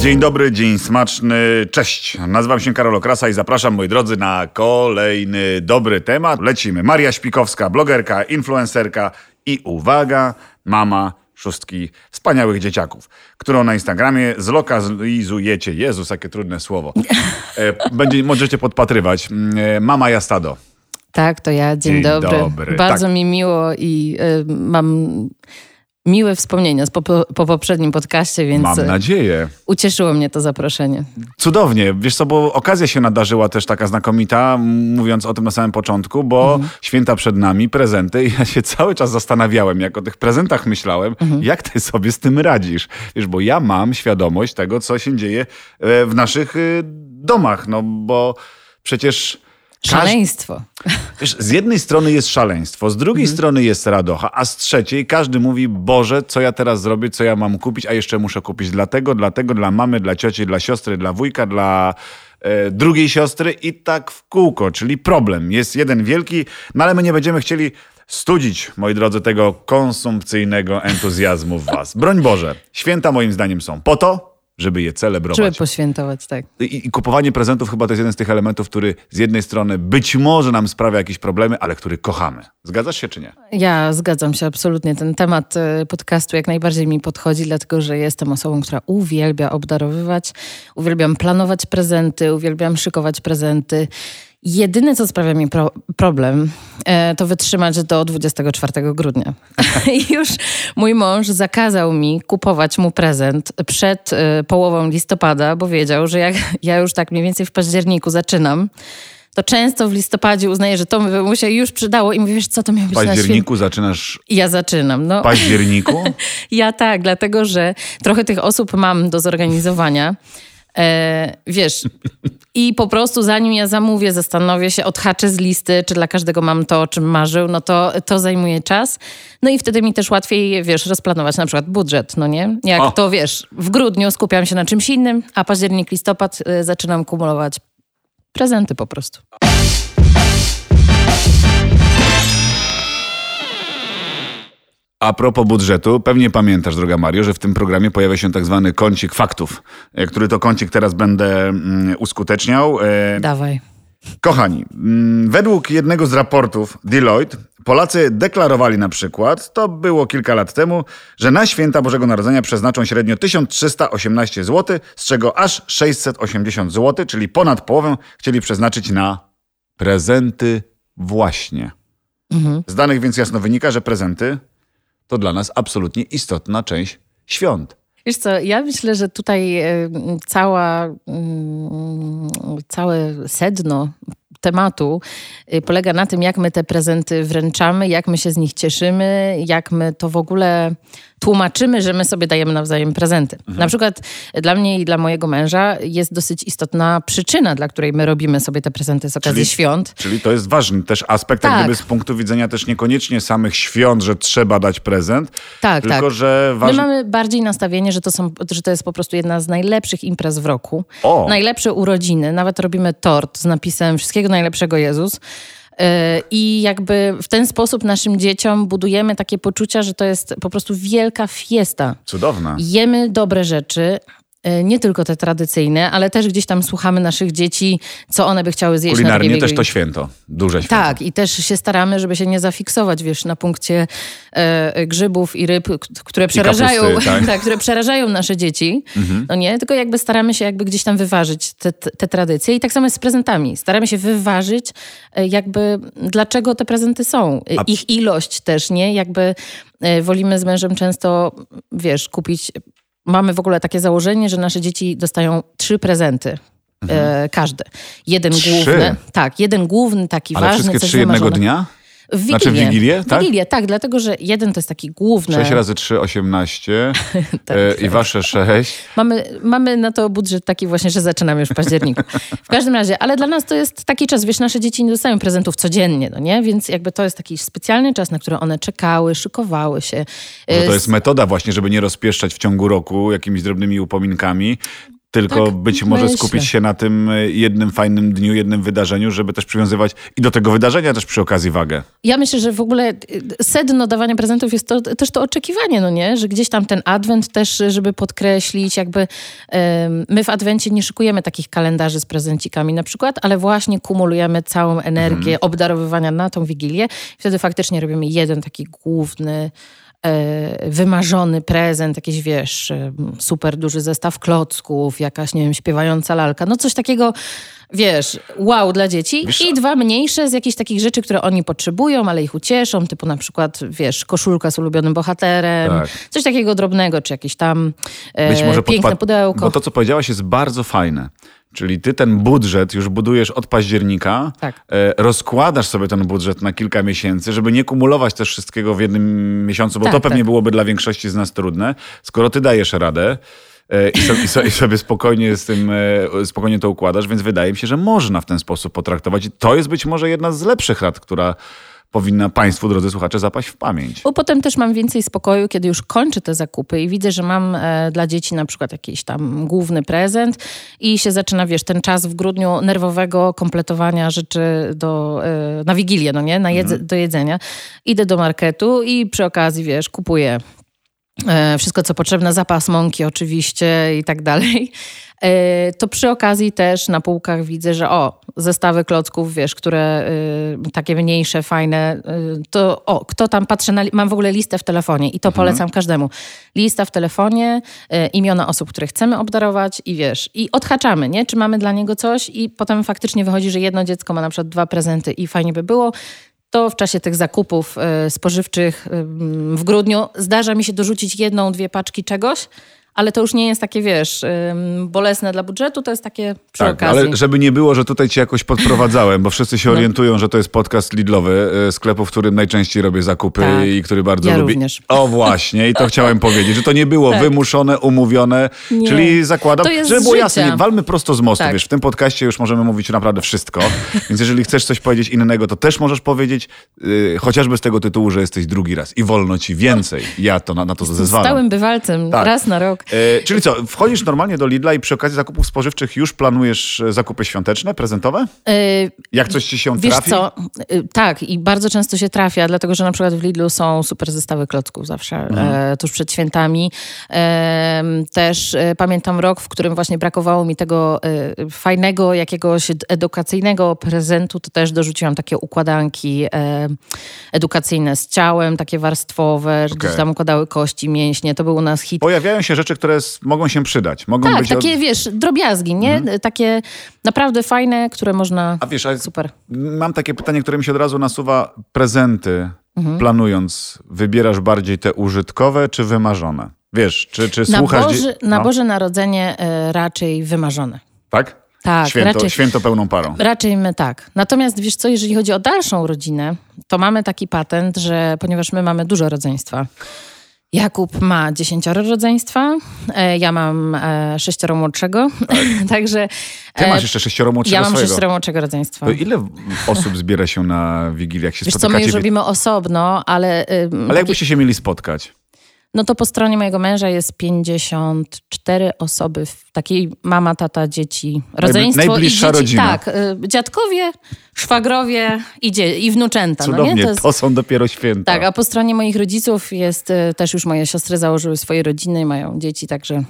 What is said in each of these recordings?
Dzień dobry, dzień smaczny, cześć. Nazywam się Karol Okrasa i zapraszam, moi drodzy, na kolejny dobry temat. Lecimy. Maria Śpikowska, blogerka, influencerka i uwaga, mama szóstki wspaniałych dzieciaków, którą na Instagramie zlokalizujecie. Jezus, jakie trudne słowo. E, Będzie, możecie podpatrywać. E, Mama Jastado. Tak, to ja. Dzień, Dzień dobry. dobry. Bardzo Tak. mi miło i y, mam miłe wspomnienia po, po poprzednim podcaście, więc Mam y, nadzieję. ucieszyło mnie to zaproszenie. Cudownie. Wiesz co, bo okazja się nadarzyła też taka znakomita, mówiąc o tym na samym początku, bo Mhm. święta przed nami, prezenty i ja się cały czas zastanawiałem, jak o tych prezentach myślałem, Mhm. jak ty sobie z tym radzisz. Wiesz, bo ja mam świadomość tego, co się dzieje e, w naszych y, domach, no bo przecież... Szaleństwo. Wiesz, z jednej strony jest szaleństwo, z drugiej Mhm. strony jest radocha, a z trzeciej każdy mówi, Boże, co ja teraz zrobię, co ja mam kupić, a jeszcze muszę kupić dlatego, dlatego, dla mamy, dla cioci, dla siostry, dla wujka, dla e, drugiej siostry i tak w kółko, czyli problem. Jest jeden wielki, no ale my nie będziemy chcieli studzić, moi drodzy, tego konsumpcyjnego entuzjazmu w was. Broń Boże, święta moim zdaniem są po to, żeby je celebrować. Żeby poświętować, tak. I, I kupowanie prezentów chyba to jest jeden z tych elementów, który z jednej strony być może nam sprawia jakieś problemy, ale który kochamy. Zgadzasz się czy nie? Ja zgadzam się absolutnie. Ten temat y, podcastu jak najbardziej mi podchodzi, dlatego że jestem osobą, która uwielbia obdarowywać, uwielbiam planować prezenty, uwielbiam szykować prezenty. Jedyne, co sprawia mi pro problem, e, to wytrzymać do 24 grudnia. I już mój mąż zakazał mi kupować mu prezent przed e, połową listopada, bo wiedział, że jak ja już tak mniej więcej w październiku zaczynam, to często w listopadzie uznaję, że to by mu się już przydało i mówię, wiesz co, to miał W być na święta. październiku zaczynasz... Ja zaczynam. No, W październiku? ja tak, dlatego że trochę tych osób mam do zorganizowania. E, wiesz, i po prostu zanim ja zamówię, zastanowię się, odhaczę z listy, czy dla każdego mam to, o czym marzył, no to to zajmuje czas. No i wtedy mi też łatwiej, wiesz, rozplanować na przykład budżet, no nie? Jak O. to, wiesz, w grudniu skupiam się na czymś innym, a październik, listopad y, zaczynam kumulować prezenty po prostu. A propos budżetu, pewnie pamiętasz, droga Mario, że w tym programie pojawia się tak zwany kącik faktów, e, który to kącik teraz będę mm, uskuteczniał. E, Dawaj. Kochani, mm, według jednego z raportów Deloitte, Polacy deklarowali na przykład, to było kilka lat temu, że na święta Bożego Narodzenia przeznaczą średnio 1318 zł, z czego aż 680 zł, czyli ponad połowę, chcieli przeznaczyć na prezenty właśnie. Z danych więc jasno wynika, że prezenty to dla nas absolutnie istotna część świąt. Wiesz co, ja myślę, że tutaj e, cała, mm, całe sedno tematu y, polega na tym, jak my te prezenty wręczamy, jak my się z nich cieszymy, jak my to w ogóle tłumaczymy, że my sobie dajemy nawzajem prezenty. Na przykład dla mnie i dla mojego męża jest dosyć istotna przyczyna, dla której my robimy sobie te prezenty z okazji Czyli- świąt. Czyli to jest ważny też aspekt, jak Tak. gdyby z punktu widzenia też niekoniecznie samych świąt, że trzeba dać prezent, Tak, tylko tak. że My ważne... mamy bardziej nastawienie, że to, są, że to jest po prostu jedna z najlepszych imprez w roku. O! Najlepsze urodziny. Nawet robimy tort z napisem Wszystkiego najlepszego Jezus. Yy, I jakby w ten sposób naszym dzieciom budujemy takie poczucia, że to jest po prostu wielka fiesta. Cudowna. Jemy dobre rzeczy, nie tylko te tradycyjne, ale też gdzieś tam słuchamy naszych dzieci, co one by chciały zjeść na Kulinarnie też to święto. Duże święto. tak, i też się staramy, żeby się nie zafiksować, wiesz, na punkcie e, grzybów i ryb, które przerażają, kapusty, tak. Mhm. które przerażają nasze dzieci. No nie, tylko jakby staramy się jakby gdzieś tam wyważyć te, te, tradycje. I tak samo jest z prezentami. Staramy się wyważyć e, jakby dlaczego te prezenty są. E, A- Ich ilość też, nie? Jakby e, wolimy z mężem często, wiesz, kupić... Mamy w ogóle takie założenie, że nasze dzieci dostają trzy prezenty. E, każde. Jeden Trzy? główny. Tak, jeden główny, taki Ale ważny, wszystkie coś trzy jednego dnia? W Wigilię. Znaczy w Wigilię, tak? Wigilię, tak, dlatego że jeden to jest taki główny. 6 razy 3, 18 Tak, e, tak. i wasze 6. Mamy, mamy na to budżet taki właśnie, że zaczynamy już w październiku. W każdym razie, ale dla nas to jest taki czas, wiesz, nasze dzieci nie dostają prezentów codziennie, no nie? Więc jakby to jest taki specjalny czas, na który one czekały, szykowały się. Że to Y, jest metoda właśnie, żeby nie rozpieszczać w ciągu roku jakimiś drobnymi upominkami. Tylko Tak, być może myślę. skupić się na tym y, jednym fajnym dniu, jednym wydarzeniu, żeby też przywiązywać i do tego wydarzenia też przy okazji wagę. Ja myślę, że w ogóle y, sedno dawania prezentów jest to, też to oczekiwanie, no nie? Że gdzieś tam ten adwent też, żeby podkreślić, jakby em, my w adwencie nie szykujemy takich kalendarzy z prezencikami na przykład, ale właśnie kumulujemy całą energię obdarowywania na tą Wigilię. Wtedy faktycznie robimy jeden taki główny e, wymarzony prezent, jakiś wiesz, e, super duży zestaw klocków, jakaś, nie wiem, śpiewająca lalka, no coś takiego, wiesz, wow dla dzieci Wiesz- i dwa mniejsze z jakichś takich rzeczy, które oni potrzebują, ale ich ucieszą, typu na przykład, wiesz, koszulka z ulubionym bohaterem, Tak. coś takiego drobnego, czy jakieś tam e, piękne pudełko. Bo to, co powiedziałaś, jest bardzo fajne. Czyli ty ten budżet już budujesz od października, Tak. e, rozkładasz sobie ten budżet na kilka miesięcy, żeby nie kumulować też wszystkiego w jednym miesiącu, bo Tak, to pewnie tak. byłoby dla większości z nas trudne. Skoro ty dajesz radę e, i, so, i, so, i sobie spokojnie z tym, e, spokojnie to układasz, więc wydaje mi się, że można w ten sposób potraktować. I to jest być może jedna z lepszych rad, która powinna Państwu, drodzy słuchacze, zapaść w pamięć. Bo potem też mam więcej spokoju, kiedy już kończę te zakupy i widzę, że mam e, dla dzieci na przykład jakiś tam główny prezent i się zaczyna, wiesz, ten czas w grudniu nerwowego kompletowania rzeczy do, e, na Wigilię, no nie? Na jedze, do jedzenia. Idę do marketu i przy okazji, wiesz, kupuję wszystko, co potrzebne, zapas mąki oczywiście i tak dalej. E, To przy okazji też na półkach widzę, że o, zestawy klocków, wiesz, które y, takie mniejsze, fajne, y, to o, kto tam patrzy na, mam w ogóle listę w telefonie i to polecam każdemu. Lista w telefonie, y, imiona osób, które chcemy obdarować i wiesz, i odhaczamy, nie? Czy mamy dla niego coś i potem faktycznie wychodzi, że jedno dziecko ma na przykład dwa prezenty i fajnie by było, to w czasie tych zakupów y, spożywczych w grudniu zdarza mi się dorzucić jedną, dwie paczki czegoś, ale to już nie jest takie, wiesz, bolesne dla budżetu, to jest takie przy Tak, okazji. ale żeby nie było, że tutaj cię jakoś podprowadzałem, bo wszyscy się No. orientują, że to jest podcast Lidlowy, e, sklepu, w którym najczęściej robię zakupy Tak. i który bardzo Ja lubię. również. O właśnie, i to chciałem powiedzieć, że to nie było Tak. wymuszone, umówione, Nie. czyli zakładam, To żeby było życia. jasne, nie, walmy prosto z mostu, Tak. wiesz, w tym podcaście już możemy mówić naprawdę wszystko, więc jeżeli chcesz coś powiedzieć innego, to też możesz powiedzieć, y, chociażby z tego tytułu, że jesteś drugi raz i wolno ci więcej. Ja to na, na to zezwalam. Stałym bywalcem, Tak. raz na rok. E, czyli co, wchodzisz normalnie do Lidla i przy okazji zakupów spożywczych już planujesz e, zakupy świąteczne, prezentowe? Y, Jak coś ci się Wiesz trafi? co, y, tak i bardzo często się trafia, dlatego że na przykład w Lidlu są super zestawy klocków zawsze, Mhm. e, tuż przed świętami. Też e, pamiętam rok, w którym właśnie brakowało mi tego e, fajnego jakiegoś ed- edukacyjnego prezentu, to też dorzuciłam takie układanki e, edukacyjne z ciałem, takie warstwowe, Okej. gdzieś tam układały kości, mięśnie, to był u nas hit. Pojawiają się rzeczy, które s- mogą się przydać. Mogą Tak, być takie od... wiesz, drobiazgi, nie? Takie naprawdę fajne, które można... A wiesz, a Super. mam takie pytanie, które mi się od razu nasuwa. Prezenty Mhm. planując, wybierasz bardziej te użytkowe czy wymarzone? Wiesz, czy, czy Na, słuchasz... Boże, dzie- na no, Boże Narodzenie e, raczej wymarzone. Tak? Tak, Święto, raczej, święto pełną parą. raczej my tak. Natomiast wiesz co, jeżeli chodzi o dalszą rodzinę, to mamy taki patent, że ponieważ my mamy dużo rodzeństwa, Jakub ma dziesięcioro rodzeństwa, e, ja mam e, sześcioro młodszego, także Ty e, masz jeszcze sześcioro młodszego ja mam swojego. sześcioro młodszego rodzeństwa. To ile osób zbiera się na Wigilię, jak się Wiesz co, my spotykacie? już robimy osobno, ale, Ale jakbyście się mieli spotkać? No to po stronie mojego męża jest 54 osoby, takiej mama, tata, dzieci, rodzeństwo najbliższa i dzieci. rodzina. Tak, y, dziadkowie, szwagrowie i, dzie- i wnuczęta. No Cudownie, nie? to, To jest, są dopiero święta. tak, a po stronie moich rodziców jest y, też już moje siostry założyły swoje rodziny, mają dzieci, także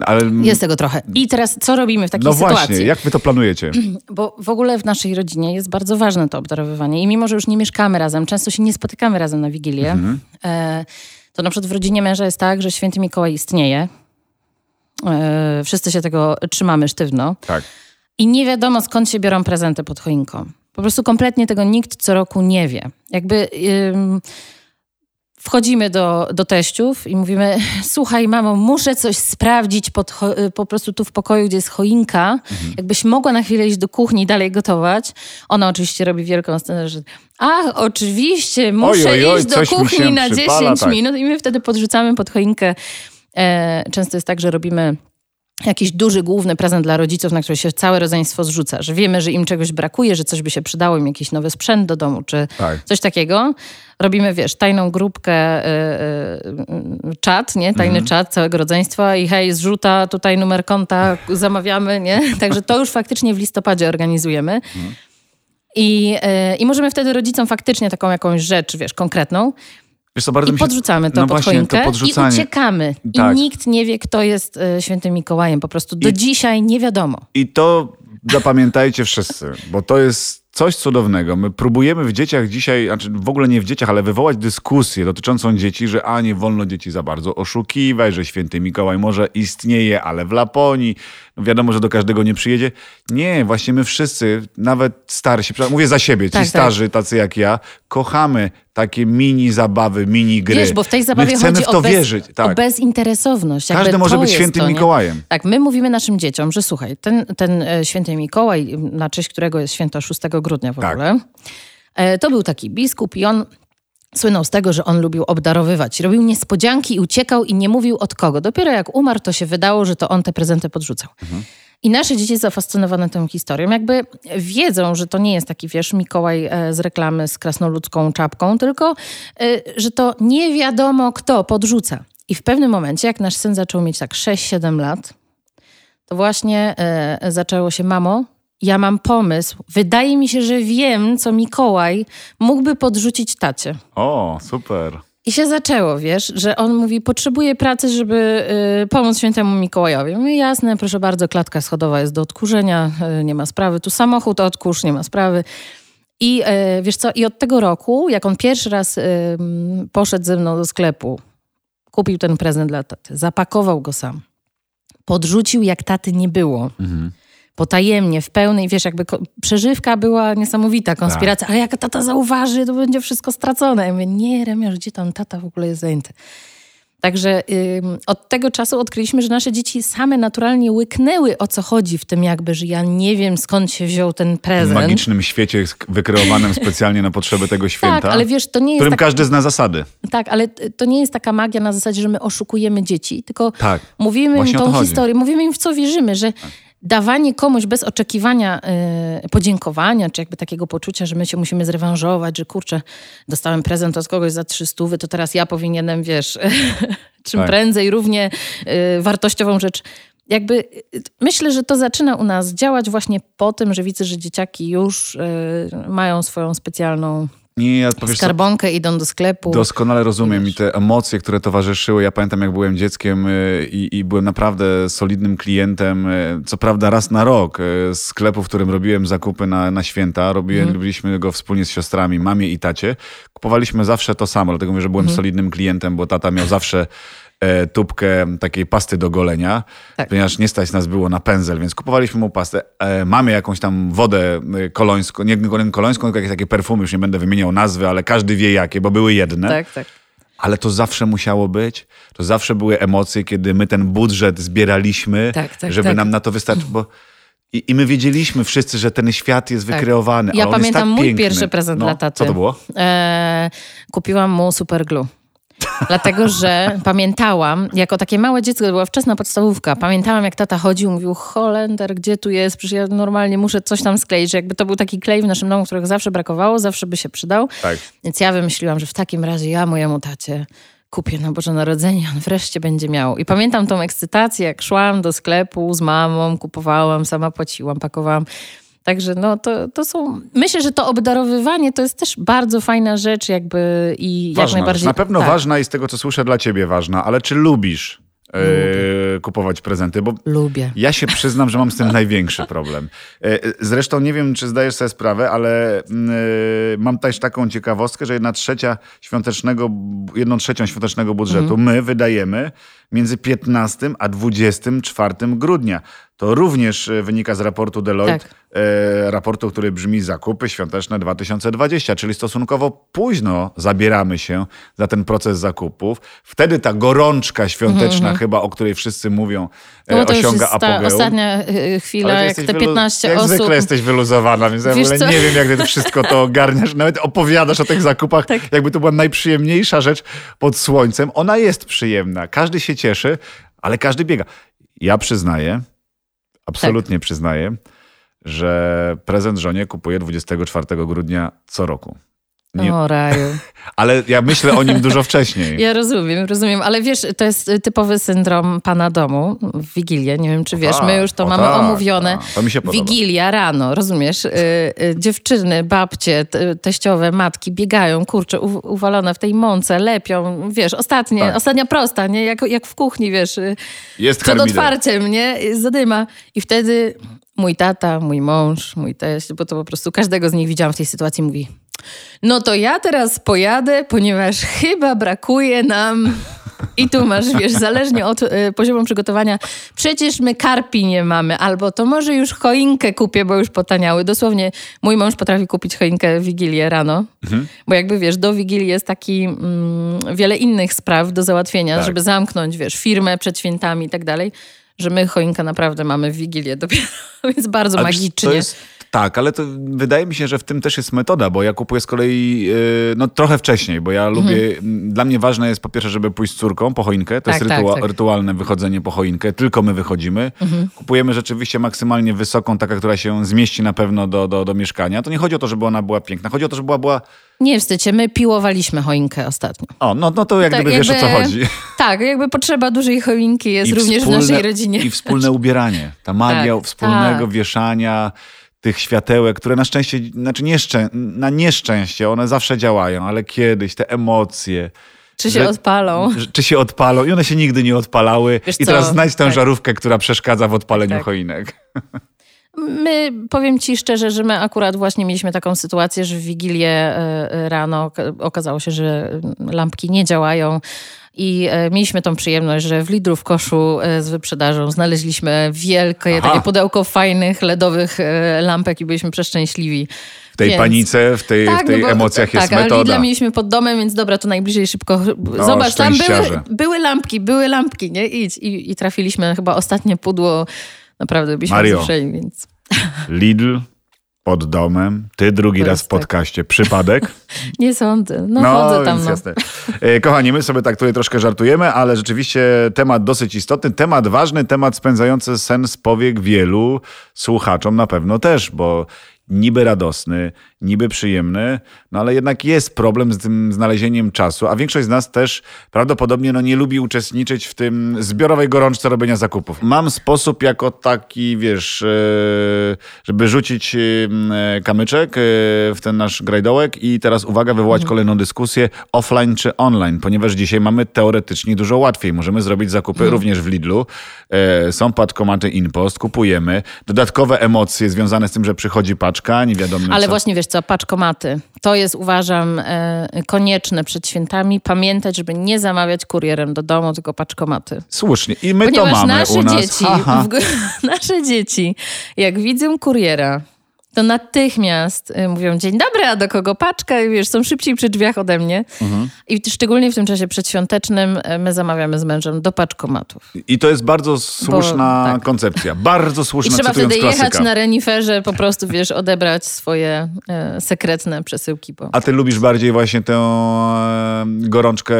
Ale, jest tego trochę. I teraz co robimy w takiej no sytuacji? właśnie, jak wy to planujecie? Bo w ogóle w naszej rodzinie jest bardzo ważne to obdarowywanie. I mimo, że już nie mieszkamy razem, często się nie spotykamy razem na Wigilię, Mhm. e, to na przykład w rodzinie męża jest tak, że święty Mikołaj istnieje. E, wszyscy się tego trzymamy sztywno. Tak. I nie wiadomo, skąd się biorą prezenty pod choinką. Po prostu kompletnie tego nikt co roku nie wie. Jakby ym, wchodzimy do, do teściów i mówimy, słuchaj mamo, muszę coś sprawdzić pod, y, po prostu tu w pokoju, gdzie jest choinka. Mhm. Jakbyś mogła na chwilę iść do kuchni i dalej gotować. Ona oczywiście robi wielką scenę, że ach, oczywiście, muszę Oj, oj, oj, iść do kuchni na przypala, 10 tak. minut. I my wtedy podrzucamy pod choinkę. E, często jest tak, że robimy jakiś duży, główny prezent dla rodziców, na który się całe rodzeństwo zrzuca, że wiemy, że im czegoś brakuje, że coś by się przydało, im jakiś nowy sprzęt do domu, czy Tak. coś takiego. Robimy, wiesz, tajną grupkę, y, y, czat, nie? Tajny czat całego rodzeństwa i hej, zrzuta, tutaj numer konta, zamawiamy, nie? Także to już faktycznie w listopadzie organizujemy. I, y, I możemy wtedy rodzicom faktycznie taką jakąś rzecz, wiesz, konkretną Wiesz co, bardzo i mi się... podrzucamy to no pod choinkę to i uciekamy. Tak. I nikt nie wie, kto jest y, świętym Mikołajem. Po prostu do I- dzisiaj nie wiadomo. I to zapamiętajcie wszyscy, bo to jest coś cudownego. My próbujemy w dzieciach dzisiaj, znaczy w ogóle nie w dzieciach, ale wywołać dyskusję dotyczącą dzieci, że a nie wolno dzieci za bardzo oszukiwać, że święty Mikołaj może istnieje, ale w Laponii. No wiadomo, że do każdego nie przyjedzie. Nie, właśnie my wszyscy, nawet starsi, mówię za siebie, ci Tak, tak. starzy, tacy jak ja, kochamy takie mini zabawy, mini gry. Wiesz, bo w tej zabawie My chcemy chodzi w to o, bez, wierzyć. o Tak. bezinteresowność. Jakby Każdy może być świętym to? Mikołajem. Tak, my mówimy naszym dzieciom, że słuchaj, ten, ten e, święty Mikołaj, na cześć którego jest święto 6 grudnia w Tak. ogóle, e, to był taki biskup i on słynął z tego, że on lubił obdarowywać. Robił niespodzianki i uciekał i nie mówił od kogo. Dopiero jak umarł, to się wydało, że to on te prezenty podrzucał. I nasze dzieci zafascynowane tą historią, jakby wiedzą, że to nie jest taki, wiesz, Mikołaj e, z reklamy z krasnoludzką czapką, tylko e, że to nie wiadomo kto podrzuca. I w pewnym momencie, jak nasz syn zaczął mieć tak 6-7 lat, to właśnie e, zaczęło się, mamo, ja mam pomysł. Wydaje mi się, że wiem, co Mikołaj mógłby podrzucić tacie. O, super. I się zaczęło, wiesz, że on mówi, potrzebuję pracy, żeby y, pomóc świętemu Mikołajowi. Jasne, proszę bardzo, klatka schodowa jest do odkurzenia, y, nie ma sprawy. Tu samochód odkurz, nie ma sprawy. I y, wiesz co, i od tego roku, jak on pierwszy raz y, poszedł ze mną do sklepu, kupił ten prezent dla taty, zapakował go sam, podrzucił jak taty nie było. Potajemnie, w pełnej, wiesz, jakby przeżywka była niesamowita, konspiracja, ale jak tata zauważy, to będzie wszystko stracone. Ja mówię, nie, Remiarz, gdzie tam tata w ogóle jest zajęty? Także ym, od tego czasu odkryliśmy, że nasze dzieci same naturalnie łyknęły o co chodzi w tym jakby, że ja nie wiem skąd się wziął ten W prezent. magicznym świecie wykreowanym specjalnie na potrzeby tego święta. Tak, ale wiesz, to nie w jest którym tak, każdy zna zasady. tak, ale to nie jest taka magia na zasadzie, że my oszukujemy dzieci, tylko Tak. mówimy im tą historię, mówimy im w co wierzymy, że dawanie komuś bez oczekiwania y, podziękowania, czy jakby takiego poczucia, że my się musimy zrewanżować, że kurczę, dostałem prezent od kogoś za 300, to teraz ja powinienem, wiesz, czym Tak. prędzej równie y, wartościową rzecz. Jakby y, myślę, że to zaczyna u nas działać właśnie po tym, że widzę, że dzieciaki już y, mają swoją specjalną Nie, ja powiesz skarbonkę, idą do sklepu. Doskonale rozumiem i te emocje, które towarzyszyły. Ja pamiętam, jak byłem dzieckiem y, i, i byłem naprawdę solidnym klientem. y, Co prawda raz na rok y, sklepu, w którym robiłem zakupy na, na święta. Robiłem, Robiliśmy go wspólnie z siostrami, mamie i tacie. Kupowaliśmy zawsze to samo, dlatego mówię, że byłem solidnym klientem, bo tata miał zawsze tubkę takiej pasty do golenia, Tak. ponieważ nie stać nas było na pędzel, więc kupowaliśmy mu pastę. E, mamy jakąś tam wodę e, kolońską, nie kolońską, tylko jakieś takie perfumy, już nie będę wymieniał nazwy, ale każdy wie jakie, bo były jedne. Tak, tak. Ale to zawsze musiało być. To zawsze były emocje, kiedy my ten budżet zbieraliśmy, Tak, tak, żeby tak. nam na to wystarczyło. Bo i, I my wiedzieliśmy wszyscy, że ten świat jest Tak. wykreowany. Ja jest pamiętam tak mój piękny. pierwszy prezent no, dla taty. Co to było? E, kupiłam mu super glue. Dlatego, że pamiętałam, jako takie małe dziecko, to była wczesna podstawówka, pamiętałam jak tata chodził, mówił Holender, gdzie tu jest? Przecież ja normalnie muszę coś tam skleić, że jakby to był taki klej w naszym domu, którego zawsze brakowało, zawsze by się przydał. Tak. Więc ja wymyśliłam, że w takim razie ja mojemu tacie kupię na Boże Narodzenie, on wreszcie będzie miał. I pamiętam tą ekscytację, jak szłam do sklepu z mamą, kupowałam, sama płaciłam, pakowałam. Także no to, to są... Myślę, że to obdarowywanie to jest też bardzo fajna rzecz jakby i jak Ważna. najbardziej... Na pewno tak, ważna i z tego, co słyszę, dla ciebie ważna. Ale czy lubisz e, kupować prezenty? Bo Lubię. Ja się przyznam, że mam z tym największy problem. E, Zresztą nie wiem, czy zdajesz sobie sprawę, ale mm, e, mam też taką ciekawostkę, że jedna trzecia świątecznego, jedną trzecią świątecznego budżetu Mhm. my wydajemy między 15 a 24 grudnia. To również e, wynika z raportu Deloitte, Tak. e, raportu, który brzmi Zakupy Świąteczne 2020, czyli stosunkowo późno zabieramy się za ten proces zakupów. Wtedy ta gorączka świąteczna chyba, o której wszyscy mówią, No to już osiąga ta apogeum. ostatnia y, chwila, Ale ty jak te wylu- 15 jak osób... zwykle jesteś wyluzowana, więc ja w Wiesz ogóle co? nie wiem, jak ty wszystko to ogarniasz. Nawet opowiadasz o tych zakupach, Tak. jakby to była najprzyjemniejsza rzecz pod słońcem. Ona jest przyjemna, każdy się cieszy, ale każdy biega. Ja przyznaję, absolutnie przyznaję, że prezent żonie kupuję 24 grudnia co roku. Nie, o raju. Ale ja myślę o nim dużo wcześniej. Ja rozumiem, rozumiem, ale wiesz, to jest typowy syndrom pana domu w Wigilię. Nie wiem, czy wiesz, my już to o mamy tak, omówione. tak. To mi się podoba. Wigilia rano, rozumiesz? Y, y, dziewczyny, babcie, te, teściowe, matki biegają, kurczę, u, uwalone w tej mące, lepią, wiesz, ostatnie, Tak. ostatnia prosta, nie? Jak, jak w kuchni, wiesz. y, Jest przed harmider. otwarciem, nie? Zadyma. I wtedy mój tata, mój mąż, mój teść, bo to po prostu każdego z nich widziałam w tej sytuacji, mówi no to ja teraz pojadę, ponieważ chyba brakuje nam... I tu masz, wiesz, zależnie od y, poziomu przygotowania, przecież my karpi nie mamy, albo to może już choinkę kupię, bo już potaniały. Dosłownie mój mąż potrafi kupić choinkę w Wigilię rano, bo jakby, wiesz, do Wigilii jest taki mm, wiele innych spraw do załatwienia, Tak. żeby zamknąć, wiesz, firmę przed świętami i tak dalej, że my choinkę naprawdę mamy w Wigilię dopiero, więc bardzo Ale magicznie. To jest, tak, ale to wydaje mi się, że w tym też jest metoda, bo ja kupuję z kolei yy, no, trochę wcześniej, bo ja lubię, m, dla mnie ważne jest po pierwsze, żeby pójść z córką po choinkę, to Tak, jest tak, rytua- tak. rytualne wychodzenie po choinkę, tylko my wychodzimy. Kupujemy rzeczywiście maksymalnie wysoką, taka, która się zmieści na pewno do, do, do mieszkania. To nie chodzi o to, żeby ona była piękna, chodzi o to, żeby była, była Nie wstydźcie, my piłowaliśmy choinkę ostatnio. o, no, no to jak Tak, gdyby wiesz o co jakby- chodzi. Tak, dużej choinki dużej choinki jest I również wspólne- w naszej rodzinie. I wspólne ubieranie. Ta magia Tak, wspólnego tak. wieszania tych światełek, które na szczęście, znaczy nieszczę, na nieszczęście one zawsze działają, ale kiedyś te emocje. Czy się że- odpalą? że- Czy się odpalą i one się nigdy nie odpalały. Wiesz I co, teraz znajdź tę tak. żarówkę, która przeszkadza w odpaleniu tak. choinek. My, powiem ci szczerze, że my akurat właśnie mieliśmy taką sytuację, że w Wigilię e, e, rano ok- okazało się, że lampki nie działają. I e, mieliśmy tą przyjemność, że w Lidlu w koszu z wyprzedażą znaleźliśmy wielkie Aha. takie pudełko fajnych LEDowych lampek i byliśmy przeszczęśliwi. W tej Więc- panice, w tej, w tej no emocjach jest tak, ale metoda. Lidla mieliśmy pod domem, więc dobra, to najbliżej szybko. Zobacz, tam były, były lampki, były lampki, nie? Idź. I, I trafiliśmy na chyba ostatnie pudło. Naprawdę byliśmy Mario. wzruszeni, więc... Lidl pod domem, ty drugi raz w tak. podcaście. Przypadek? Nie sądzę. No, chodzę tam. No. jasne. E, Kochani, my sobie tak tutaj troszkę żartujemy, ale rzeczywiście temat dosyć istotny, temat ważny, temat spędzający sen z powiek wielu słuchaczom na pewno też, bo niby radosny, niby przyjemny, no ale jednak jest problem z tym znalezieniem czasu, a większość z nas też prawdopodobnie no, nie lubi uczestniczyć w tym zbiorowej gorączce robienia zakupów. Mam sposób jako taki, wiesz, e, żeby rzucić e, kamyczek e, w ten nasz grajdołek i teraz uwaga, wywołać kolejną dyskusję offline czy online, ponieważ dzisiaj mamy teoretycznie dużo łatwiej. Możemy zrobić zakupy również w Lidlu. Są paczkomaty InPost, kupujemy. Dodatkowe emocje związane z tym, że przychodzi paczka, nie wiadomo Ale co. właśnie wiesz co, paczkomaty. To jest uważam e, konieczne przed świętami. Pamiętać, żeby nie zamawiać kurierem do domu, tylko paczkomaty. Słusznie. I my Ponieważ to mamy nasze u nas. dzieci, w, nasze dzieci, jak widzą kuriera, to natychmiast y, mówią dzień dobry, a do kogo paczka? I wiesz, są szybciej przy drzwiach ode mnie. Mhm. I szczególnie w tym czasie przedświątecznym y, my zamawiamy z mężem do paczkomatów. I to jest bardzo słuszna tak. koncepcja. Bardzo I słuszna, trzeba cytując wtedy klasyka. jechać na reniferze, po prostu, wiesz, odebrać swoje e, sekretne przesyłki. Bo... A ty lubisz bardziej właśnie tę e, gorączkę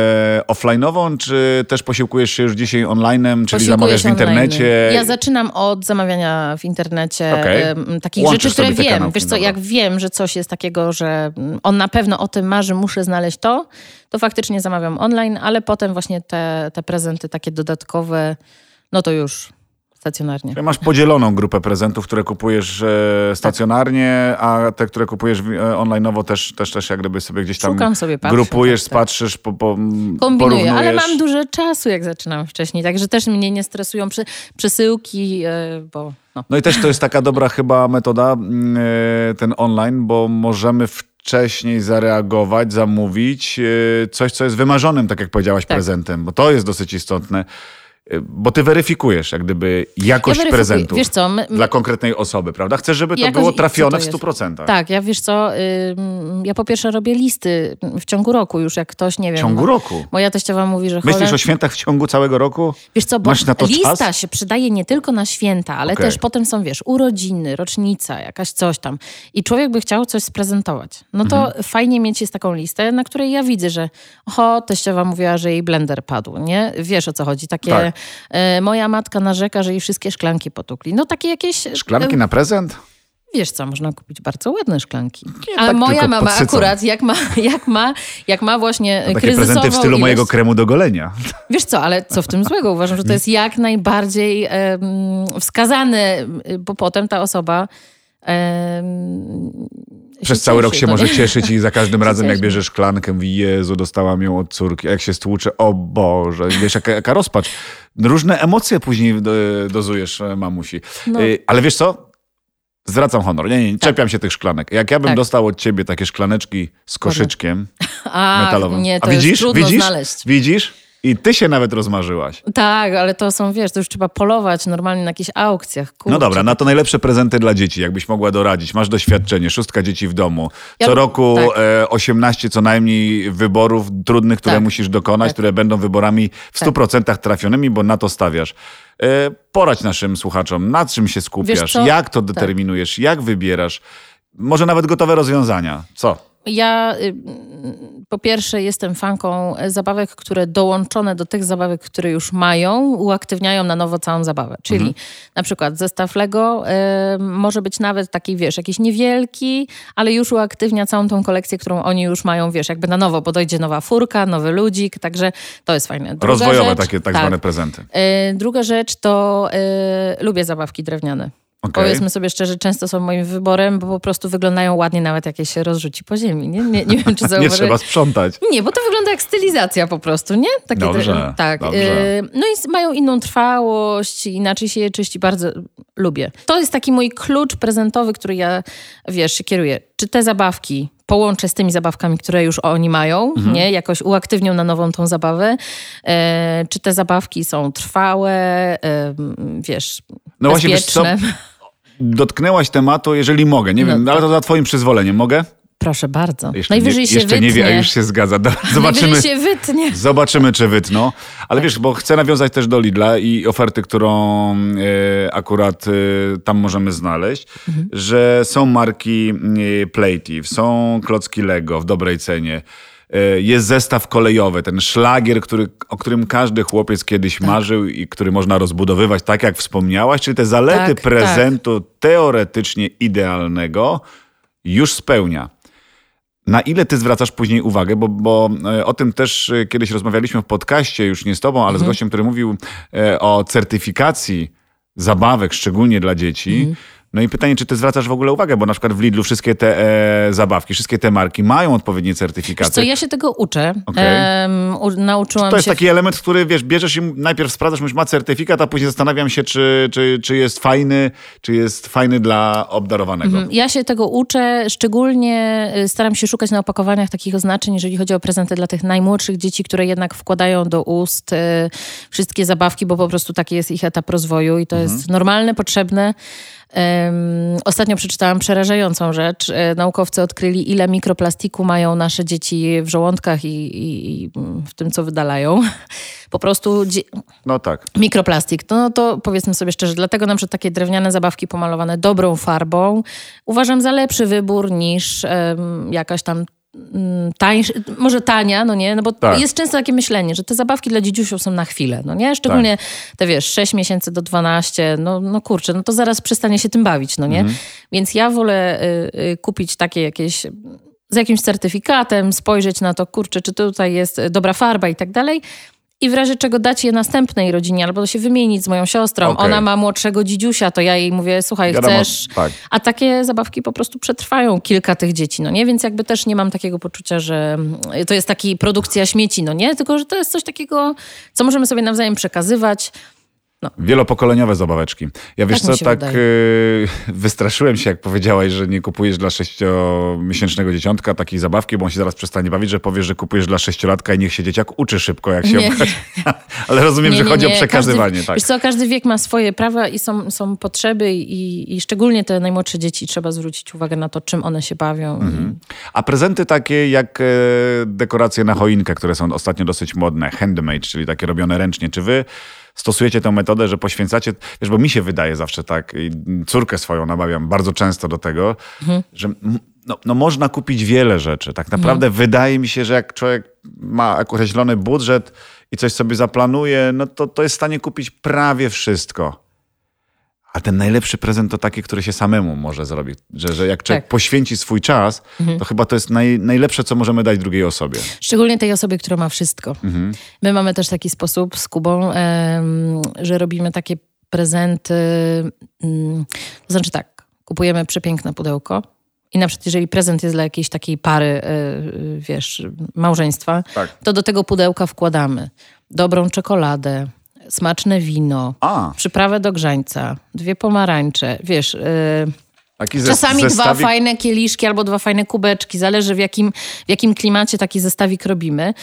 offline'ową, czy też posiłkujesz się już dzisiaj online'em, czyli Posiłkuję zamawiasz w się online. internecie? Ja zaczynam od zamawiania w internecie Okej. em, takich Łączysz rzeczy, które te wiem. Wiesz co, jak wiem, że coś jest takiego, że on na pewno o tym marzy, muszę znaleźć to, to faktycznie zamawiam online, ale potem właśnie te, te prezenty takie dodatkowe, no to już stacjonarnie. Masz podzieloną grupę prezentów, które kupujesz e, stacjonarnie, a te, które kupujesz e, online'owo też, też, też jak gdyby sobie gdzieś tam Szukam sobie, patrzę, grupujesz, tak, tak. patrzysz, po, po, Kombinuję, ale mam dużo czasu, jak zaczynam wcześniej, także też mnie nie stresują przy, przesyłki, e, bo no. No i też to jest taka dobra chyba metoda, mm, ten online, bo możemy wcześniej zareagować, zamówić coś, co jest wymarzonym, tak jak powiedziałaś, Tak. prezentem, bo to jest dosyć istotne. E, Bo ty weryfikujesz jak gdyby jakość Ja my- dla konkretnej osoby, prawda? Chcesz, żeby to Jakoś- było trafione to w jest? 100%. Tak, ja wiesz co, ym, ja po pierwsze robię listy w ciągu roku już, jak ktoś, nie wiem. W ciągu no, roku. Moja teściowa mówi, że Myślisz cholera- o świętach w ciągu całego roku? Wiesz co, bo Masz na to lista czas? się przydaje nie tylko na święta, ale Okej. też potem są, wiesz, urodziny, rocznica, jakaś coś tam. I człowiek by chciał coś sprezentować. No to Mhm. fajnie mieć jest taką listę, na której ja widzę, że oho, teściowa mówiła, że jej blender padł, nie? Wiesz o co chodzi, takie Tak. E, moja matka narzeka, że jej wszystkie szklanki potukli. No takie jakieś... Szklanki e, na prezent? Wiesz co, można kupić bardzo ładne szklanki. Nie, A tak moja mama podsycą. akurat, jak ma, jak ma, jak ma właśnie Takie kryzysową prezenty w stylu ilość... mojego kremu do golenia. Wiesz co, ale co w tym złego? Uważam, że to jest jak najbardziej em, wskazane, bo potem ta osoba Przez cały rok się może cieszyć i za każdym razem jak bierzesz szklankę, mówi Jezu, dostałam ją od córki. A jak się stłucze, o Boże, wiesz, jaka, jaka rozpacz. Różne emocje później do, dozujesz e, mamusi. No. Y, Ale wiesz co? Zwracam honor. Nie, nie, nie czepiam się tych szklanek. Jak ja bym Tak. dostał od ciebie takie szklaneczki z koszyczkiem A, metalowym. nie, to A widzisz? jest trudno widzisz? znaleźć. Widzisz? I ty się nawet rozmarzyłaś. Tak, ale to są, wiesz, to już trzeba polować normalnie na jakichś aukcjach. Kurczę. No dobra, na to najlepsze prezenty dla dzieci, jakbyś mogła doradzić. Masz doświadczenie, szóstka dzieci w domu. Ja Co bym- roku tak. e, 18 co najmniej wyborów trudnych, które Tak. musisz dokonać, Tak. które będą wyborami w Tak. 100% trafionymi, bo na to stawiasz. E, poradź naszym słuchaczom, na czym się skupiasz, jak to Tak. determinujesz, jak wybierasz. Może nawet gotowe rozwiązania. Co? Ja y, po pierwsze jestem fanką zabawek, które dołączone do tych zabawek, które już mają, uaktywniają na nowo całą zabawę. Czyli Mhm. na przykład zestaw Lego y, może być nawet taki, wiesz, jakiś niewielki, ale już uaktywnia całą tą kolekcję, którą oni już mają, wiesz, jakby na nowo, bo dojdzie nowa furka, nowy ludzik, także to jest fajne. Druga Rozwojowe rzecz- takie tak, tak. zwane prezenty. Y, Druga rzecz to y, lubię zabawki drewniane. Okej. Powiedzmy sobie szczerze, często są moim wyborem, bo po prostu wyglądają ładnie, nawet jak je się rozrzuci po ziemi. Nie, nie, nie wiem, czy Nie zauważyłeś. trzeba sprzątać. Nie, bo to wygląda jak stylizacja po prostu, nie? Takie Dobrze, dre- tak. dobrze. y, No i mają inną trwałość, inaczej się je czyści, bardzo lubię. To jest taki mój klucz prezentowy, który ja, wiesz, się kieruję. Czy te zabawki połączę z tymi zabawkami, które już oni mają, Mhm. nie? Jakoś uaktywnią na nową tą zabawę. E, czy te zabawki są trwałe, e, wiesz, No właśnie, bezpieczne? Dotknęłaś tematu, jeżeli mogę. Nie No wiem, ale to za twoim przyzwoleniem. Mogę? Proszę bardzo. Jeszcze Najwyżej nie, się jeszcze wytnie. nie wie, a już się zgadza. Zobaczymy. Najwyżej się wytnie. Zobaczymy, czy wytną. Ale wiesz, bo chcę nawiązać też do Lidla i oferty, którą e, akurat e, tam możemy znaleźć, że są marki e, Playtiv, są klocki Lego w dobrej cenie. E, Jest zestaw kolejowy, ten szlagier, który, o którym każdy chłopiec kiedyś Tak. marzył i który można rozbudowywać, tak jak wspomniałaś, czyli te zalety Tak, prezentu teoretycznie idealnego już spełnia. Na ile ty zwracasz później uwagę, bo, bo e, o tym też e, kiedyś rozmawialiśmy w podcaście, już nie z tobą, ale z gościem, który mówił o certyfikacji zabawek, szczególnie dla dzieci. No i pytanie, czy ty zwracasz w ogóle uwagę, bo na przykład w Lidlu wszystkie te e, zabawki, wszystkie te marki mają odpowiednie Wiesz co, certyfikaty. ja się tego uczę. Okej. Em, u, nauczyłam To jest się... taki element, który wiesz, bierzesz i najpierw sprawdzasz, mówisz, ma certyfikat, a później zastanawiam się, czy, czy, czy jest fajny, czy jest fajny dla obdarowanego. Ja się tego uczę, szczególnie y, staram się szukać na opakowaniach takich oznaczeń, jeżeli chodzi o prezenty dla tych najmłodszych dzieci, które jednak wkładają do ust y, wszystkie zabawki, bo po prostu taki jest ich etap rozwoju i to jest normalne, potrzebne. Em, ostatnio przeczytałam przerażającą rzecz. E, Naukowcy odkryli, ile mikroplastiku mają nasze dzieci w żołądkach i, i, i w tym, co wydalają. Po prostu No tak. Mikroplastik, no to powiedzmy sobie szczerze, dlatego na przykład takie drewniane zabawki pomalowane dobrą farbą uważam za lepszy wybór niż em, jakaś tam tańsza, może tania, no nie, no bo Tak. jest często takie myślenie, że te zabawki dla dzidziusiów są na chwilę, no nie, szczególnie te wiesz, 6 miesięcy do 12, no, no kurczę, no to zaraz przestanie się tym bawić, no nie, więc ja wolę y, y, kupić takie jakieś z jakimś certyfikatem, spojrzeć na to, kurczę, czy tutaj jest y, dobra farba i tak dalej, i w razie czego dać je następnej rodzinie, albo się wymienić z moją siostrą. Okej. Ona ma młodszego dzidziusia, to ja jej mówię, słuchaj, Wiadomo, chcesz... tak. A takie zabawki po prostu przetrwają kilka tych dzieci, no nie? Więc jakby też nie mam takiego poczucia, że mm, to jest taki produkcja śmieci, no nie? Tylko, że to jest coś takiego, co możemy sobie nawzajem przekazywać. Wielopokoleniowe zabaweczki. Ja wiesz Tak co, tak y, wystraszyłem się, jak powiedziałaś, że nie kupujesz dla sześciomiesięcznego dzieciątka takiej zabawki, bo on się zaraz przestanie bawić, że powiesz, że kupujesz dla sześciolatka i niech się dzieciak uczy szybko, jak się Nie. obchodzi. Ale rozumiem, Nie, że nie, chodzi o nie. przekazywanie. Każdy, tak. Wiesz co, każdy wiek ma swoje prawa i są, są potrzeby i, i szczególnie te najmłodsze dzieci trzeba zwrócić uwagę na to, czym one się bawią. Mhm. A prezenty takie jak e, dekoracje na choinkę, które są ostatnio dosyć modne, handmade, czyli takie robione ręcznie. Czy wy stosujecie tę metodę, że poświęcacie, wiesz, bo mi się wydaje zawsze tak, i córkę swoją namawiam bardzo często do tego, Mhm. że no, no można kupić wiele rzeczy. Tak naprawdę wydaje mi się, że jak człowiek ma określony budżet i coś sobie zaplanuje, no to, to jest w stanie kupić prawie wszystko. A ten najlepszy prezent to taki, który się samemu może zrobić. Że, że jak człowiek Tak. poświęci swój czas, to chyba to jest naj, najlepsze, co możemy dać drugiej osobie. Szczególnie tej osobie, która ma wszystko. My mamy też taki sposób z Kubą, em, że robimy takie prezenty. mm, To znaczy tak, kupujemy przepiękne pudełko i na przykład jeżeli prezent jest dla jakiejś takiej pary, e, wiesz, małżeństwa, Tak. to do tego pudełka wkładamy dobrą czekoladę, smaczne wino, A, przyprawę do grzańca, dwie pomarańcze, wiesz... e, taki Czasami dwa zestawik. fajne kieliszki albo dwa fajne kubeczki, zależy w jakim, w jakim klimacie taki zestawik robimy.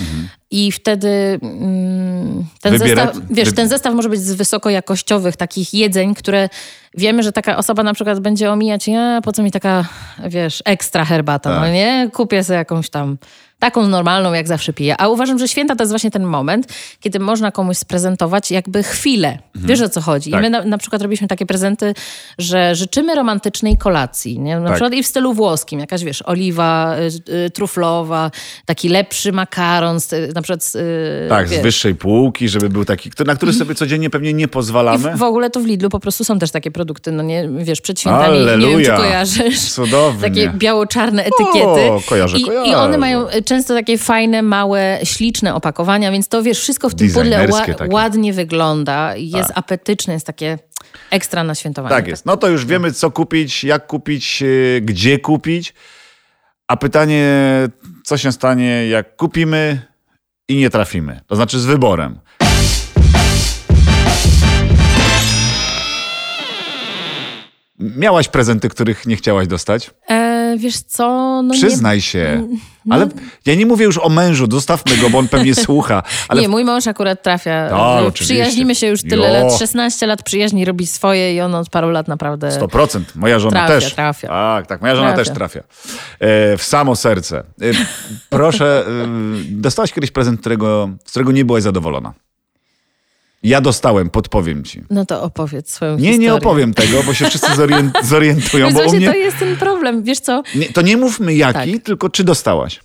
I wtedy mm, ten Wybiera- zestaw, wiesz, ten zestaw może być z wysokojakościowych takich jedzeń, które wiemy, że taka osoba na przykład będzie omijać, ja, po co mi taka, wiesz, ekstra herbata, Tak. no nie? Kupię sobie jakąś tam taką normalną, jak zawsze piję. A uważam, że święta to jest właśnie ten moment, kiedy można komuś sprezentować jakby chwilę. Wiesz o co chodzi. Tak. I my na, na przykład robiliśmy takie prezenty, że życzymy romantycznej kolacji. Nie? Na Tak. przykład i w stylu włoskim. Jakaś, wiesz, oliwa y, y, truflowa, taki lepszy makaron, z, na przykład... z, y, Tak, z wiesz. wyższej półki, żeby był taki, na który sobie codziennie pewnie nie I pozwalamy. w, w ogóle to w Lidlu po prostu są też takie produkty, no nie, wiesz, przed świętami, nie wiem czy Alleluja. kojarzysz. Cudownie. Takie biało-czarne etykiety. O, kojarzę, I, I kojarzę. one mają y, często takie fajne, małe, śliczne opakowania, więc to wiesz, wszystko w tym pudle ła, ładnie wygląda, jest apetyczne, jest takie ekstra na świętowanie. Tak jest. No to już wiemy, co kupić, jak kupić, yy, gdzie kupić. A pytanie, co się stanie, jak kupimy i nie trafimy? To znaczy z wyborem. Miałaś prezenty, których nie chciałaś dostać? E, wiesz co? No Przyznaj się. Ale ja nie mówię już o mężu, zostawmy go, bo on pewnie słucha. Ale Nie, mój mąż akurat trafia. Tak, oczywiście. Przyjaźnimy się już tyle Jo. lat, 16 lat przyjaźni, robi swoje i on od paru lat naprawdę... 100%. Moja żona Trafia, też. trafia. Tak, tak. Moja żona Trafia. też trafia. E, w samo serce. E, proszę, e, dostałaś kiedyś prezent, którego, z którego nie byłaś zadowolona? Ja dostałem, podpowiem ci. No to opowiedz swoją Nie, historię. nie opowiem tego, bo się wszyscy zorient, zorientują, Więc bo u właśnie mnie... to jest ten problem, wiesz co? Nie, to nie mówmy jaki, Tak. tylko czy dostałaś.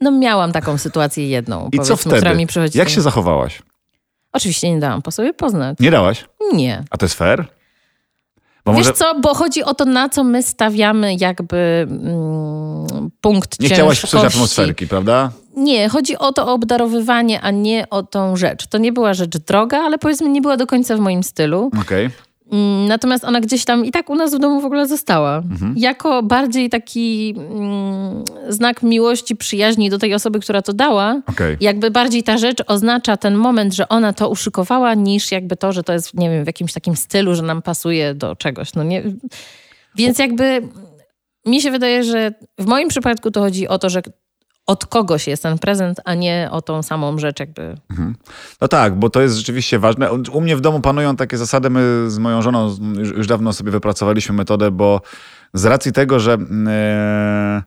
No miałam taką sytuację jedną, I co powiedzmy, która wtedy? mi przychodzi. Jak się zachowałaś? Oczywiście nie dałam po sobie poznać. Nie dałaś? Nie. A to jest fair? Bo Wiesz może co, bo chodzi o to, na co my stawiamy jakby mm, punkt nie chciałaś psuć atmosferki, prawda? Nie, chodzi o to obdarowywanie, a nie o tą rzecz. To nie była rzecz droga, ale powiedzmy nie była do końca w moim stylu. Okej. Mm, Natomiast ona gdzieś tam i tak u nas w domu w ogóle została. Jako bardziej taki mm, znak miłości, przyjaźni do tej osoby, która to dała. Okej. Jakby bardziej ta rzecz oznacza ten moment, że ona to uszykowała, niż jakby to, że to jest, nie wiem, w jakimś takim stylu, że nam pasuje do czegoś. No nie... Więc jakby mi się wydaje, że w moim przypadku to chodzi o to, że od kogoś jest ten prezent, a nie o tą samą rzecz jakby. No tak, bo to jest rzeczywiście ważne. U mnie w domu panują takie zasady, my z moją żoną już, dawno sobie wypracowaliśmy metodę, bo z racji tego, że e,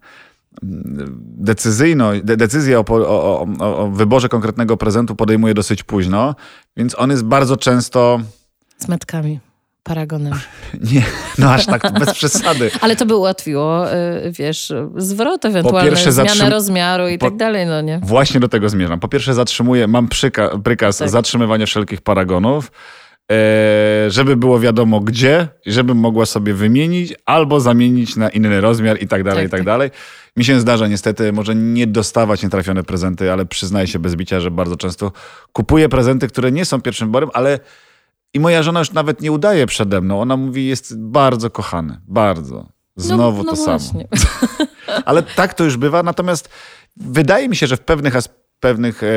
decyzyjno, de, decyzję o, o, o, o wyborze konkretnego prezentu podejmuje dosyć późno, więc on jest bardzo często, Z metkami, paragonem. nie, no aż tak bez przesady. Ale to by ułatwiło, y, wiesz, zwrot ewentualny, zmianę zatrzym- rozmiaru i po- tak dalej, no nie? Właśnie do tego zmierzam. Po pierwsze zatrzymuję, mam przyka, prykaz Tak. zatrzymywania wszelkich paragonów, e, żeby było wiadomo gdzie, żebym mogła sobie wymienić albo zamienić na inny rozmiar i tak dalej, Tak, i tak tak. dalej. Mi się zdarza niestety może nie dostawać nietrafione prezenty, ale przyznaję się bez bicia, że bardzo często kupuję prezenty, które nie są pierwszym wyborem, ale i moja żona już nawet nie udaje przede mną. Ona mówi, jest bardzo kochany, bardzo. Znowu no, no to samo. właśnie. Ale tak to już bywa. Natomiast wydaje mi się, że w pewnych, as pewnych e,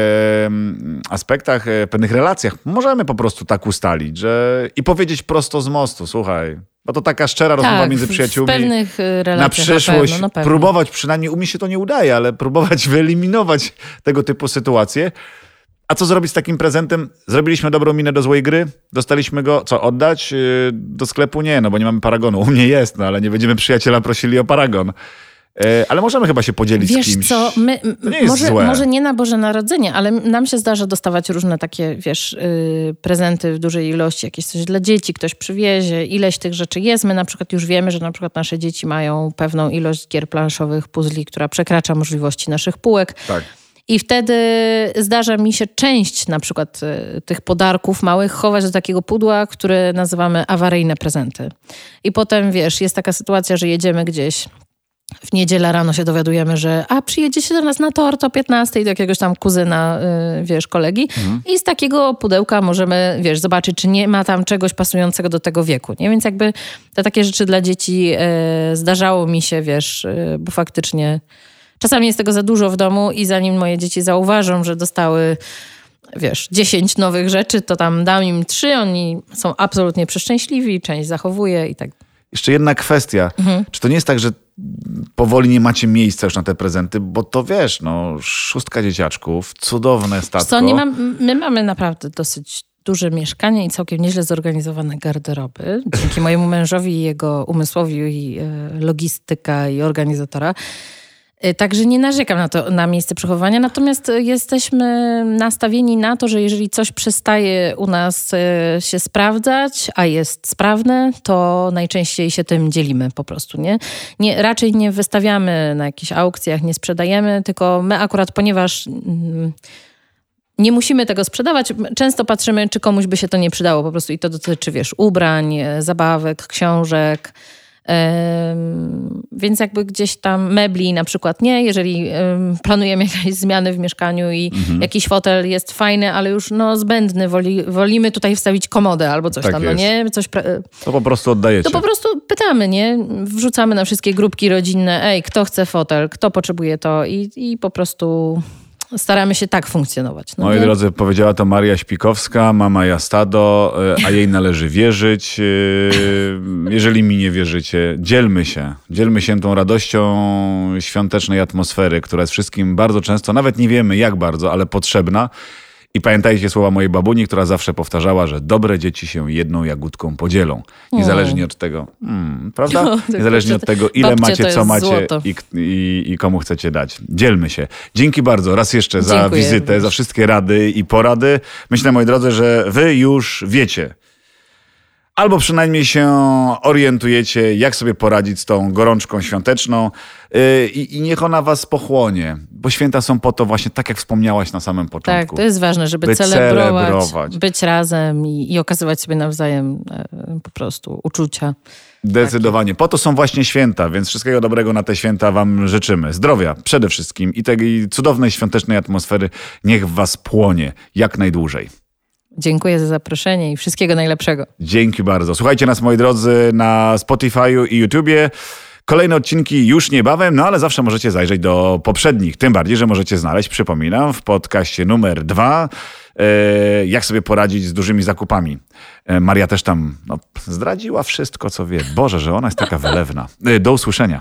aspektach, e, pewnych relacjach możemy po prostu tak ustalić, że i powiedzieć prosto z mostu, słuchaj, bo to taka szczera rozmowa Tak, między w- przyjaciółmi. W pewnych na relacjach przyszłość na pewno, na pewno. próbować, przynajmniej u mnie się to nie udaje, ale próbować wyeliminować tego typu sytuacje. A co zrobić z takim prezentem? Zrobiliśmy dobrą minę do złej gry, dostaliśmy go, co oddać? Yy, Do sklepu nie, no bo nie mamy paragonu. U mnie jest, no ale nie będziemy przyjaciela prosili o paragon. Yy, Ale możemy chyba się podzielić z Wiesz kimś. co, my, nie może, może nie na Boże Narodzenie, ale nam się zdarza dostawać różne takie, wiesz, yy, prezenty w dużej ilości, jakieś coś dla dzieci, ktoś przywiezie, ileś tych rzeczy jest. My na przykład już wiemy, że na przykład nasze dzieci mają pewną ilość gier planszowych, puzli, która przekracza możliwości naszych półek. Tak. I wtedy zdarza mi się część na przykład y, tych podarków małych chować do takiego pudła, które nazywamy awaryjne prezenty. I potem, wiesz, jest taka sytuacja, że jedziemy gdzieś w niedzielę rano się dowiadujemy, że a przyjedziecie do nas na tort o 15 do jakiegoś tam kuzyna, y, wiesz, kolegi mhm. i z takiego pudełka możemy, wiesz, zobaczyć, czy nie ma tam czegoś pasującego do tego wieku, nie? Więc jakby te takie rzeczy dla dzieci y, zdarzało mi się, wiesz, y, bo faktycznie czasami jest tego za dużo w domu i zanim moje dzieci zauważą, że dostały wiesz, 10 nowych rzeczy, to tam dam im trzy, oni są absolutnie przeszczęśliwi, część zachowuje i tak. Jeszcze jedna kwestia. Mhm. Czy to nie jest tak, że powoli nie macie miejsca już na te prezenty, bo to wiesz, no szóstka dzieciaczków, cudowne statko. Co, nie mam, my mamy naprawdę dosyć duże mieszkanie i całkiem nieźle zorganizowane garderoby. Dzięki mojemu mężowi i jego umysłowi i e, logistyka i organizatora. Y, także nie narzekam na to, na miejsce przechowywania, natomiast y, jesteśmy nastawieni na to, że jeżeli coś przestaje u nas y, się sprawdzać, a jest sprawne, to najczęściej się tym dzielimy po prostu, nie? nie raczej nie wystawiamy na jakichś aukcjach, nie sprzedajemy, tylko my akurat, ponieważ mm, nie musimy tego sprzedawać. Często patrzymy, czy komuś by się to nie przydało po prostu i to dotyczy, wiesz, ubrań, zabawek, książek, więc jakby gdzieś tam mebli na przykład nie, jeżeli planujemy jakieś zmiany w mieszkaniu i mhm. jakiś fotel jest fajny, ale już no zbędny, woli, wolimy tutaj wstawić komodę albo coś tak tam, no nie? Coś to po prostu oddajecie. To po prostu pytamy, nie? Wrzucamy na wszystkie grupki rodzinne, ej, kto chce fotel, kto potrzebuje to i, i po prostu staramy się tak funkcjonować. No Moi drodzy, powiedziała to Maria Śpikowska, mama Jastado, e, a jej należy wierzyć. E, jeżeli mi nie wierzycie, dzielmy się. Dzielmy się tą radością świątecznej atmosfery, która jest wszystkim bardzo często, nawet nie wiemy jak bardzo, ale potrzebna. I pamiętajcie słowa mojej babuni, która zawsze powtarzała, że dobre dzieci się jedną jagódką podzielą. Niezależnie od tego, hmm, prawda? No, Niezależnie od tego, ile macie, co macie i, i, i, komu chcecie dać. Dzielmy się. Dzięki bardzo raz jeszcze za Dziękuję wizytę, za wszystkie rady i porady. Myślę, moi drodzy, że wy już wiecie, albo przynajmniej się orientujecie, jak sobie poradzić z tą gorączką świąteczną yy, i niech ona was pochłonie, bo święta są po to właśnie, tak jak wspomniałaś na samym początku. Tak, to jest ważne, żeby by celebrować, celebrować, być razem i, i okazywać sobie nawzajem e, po prostu uczucia. Zdecydowanie. Po to są właśnie święta, więc wszystkiego dobrego na te święta Wam życzymy. Zdrowia przede wszystkim i tej cudownej świątecznej atmosfery niech w Was płonie jak najdłużej. Dziękuję za zaproszenie i wszystkiego najlepszego. Dzięki bardzo. Słuchajcie nas, moi drodzy, na Spotify'u i YouTubie. Kolejne odcinki już niebawem, no ale zawsze możecie zajrzeć do poprzednich. Tym bardziej, że możecie znaleźć, przypominam, w podcaście numer dwa, e, jak sobie poradzić z dużymi zakupami. E, Maria też tam no, zdradziła wszystko, co wie. Boże, że ona jest taka wylewna. E, do usłyszenia.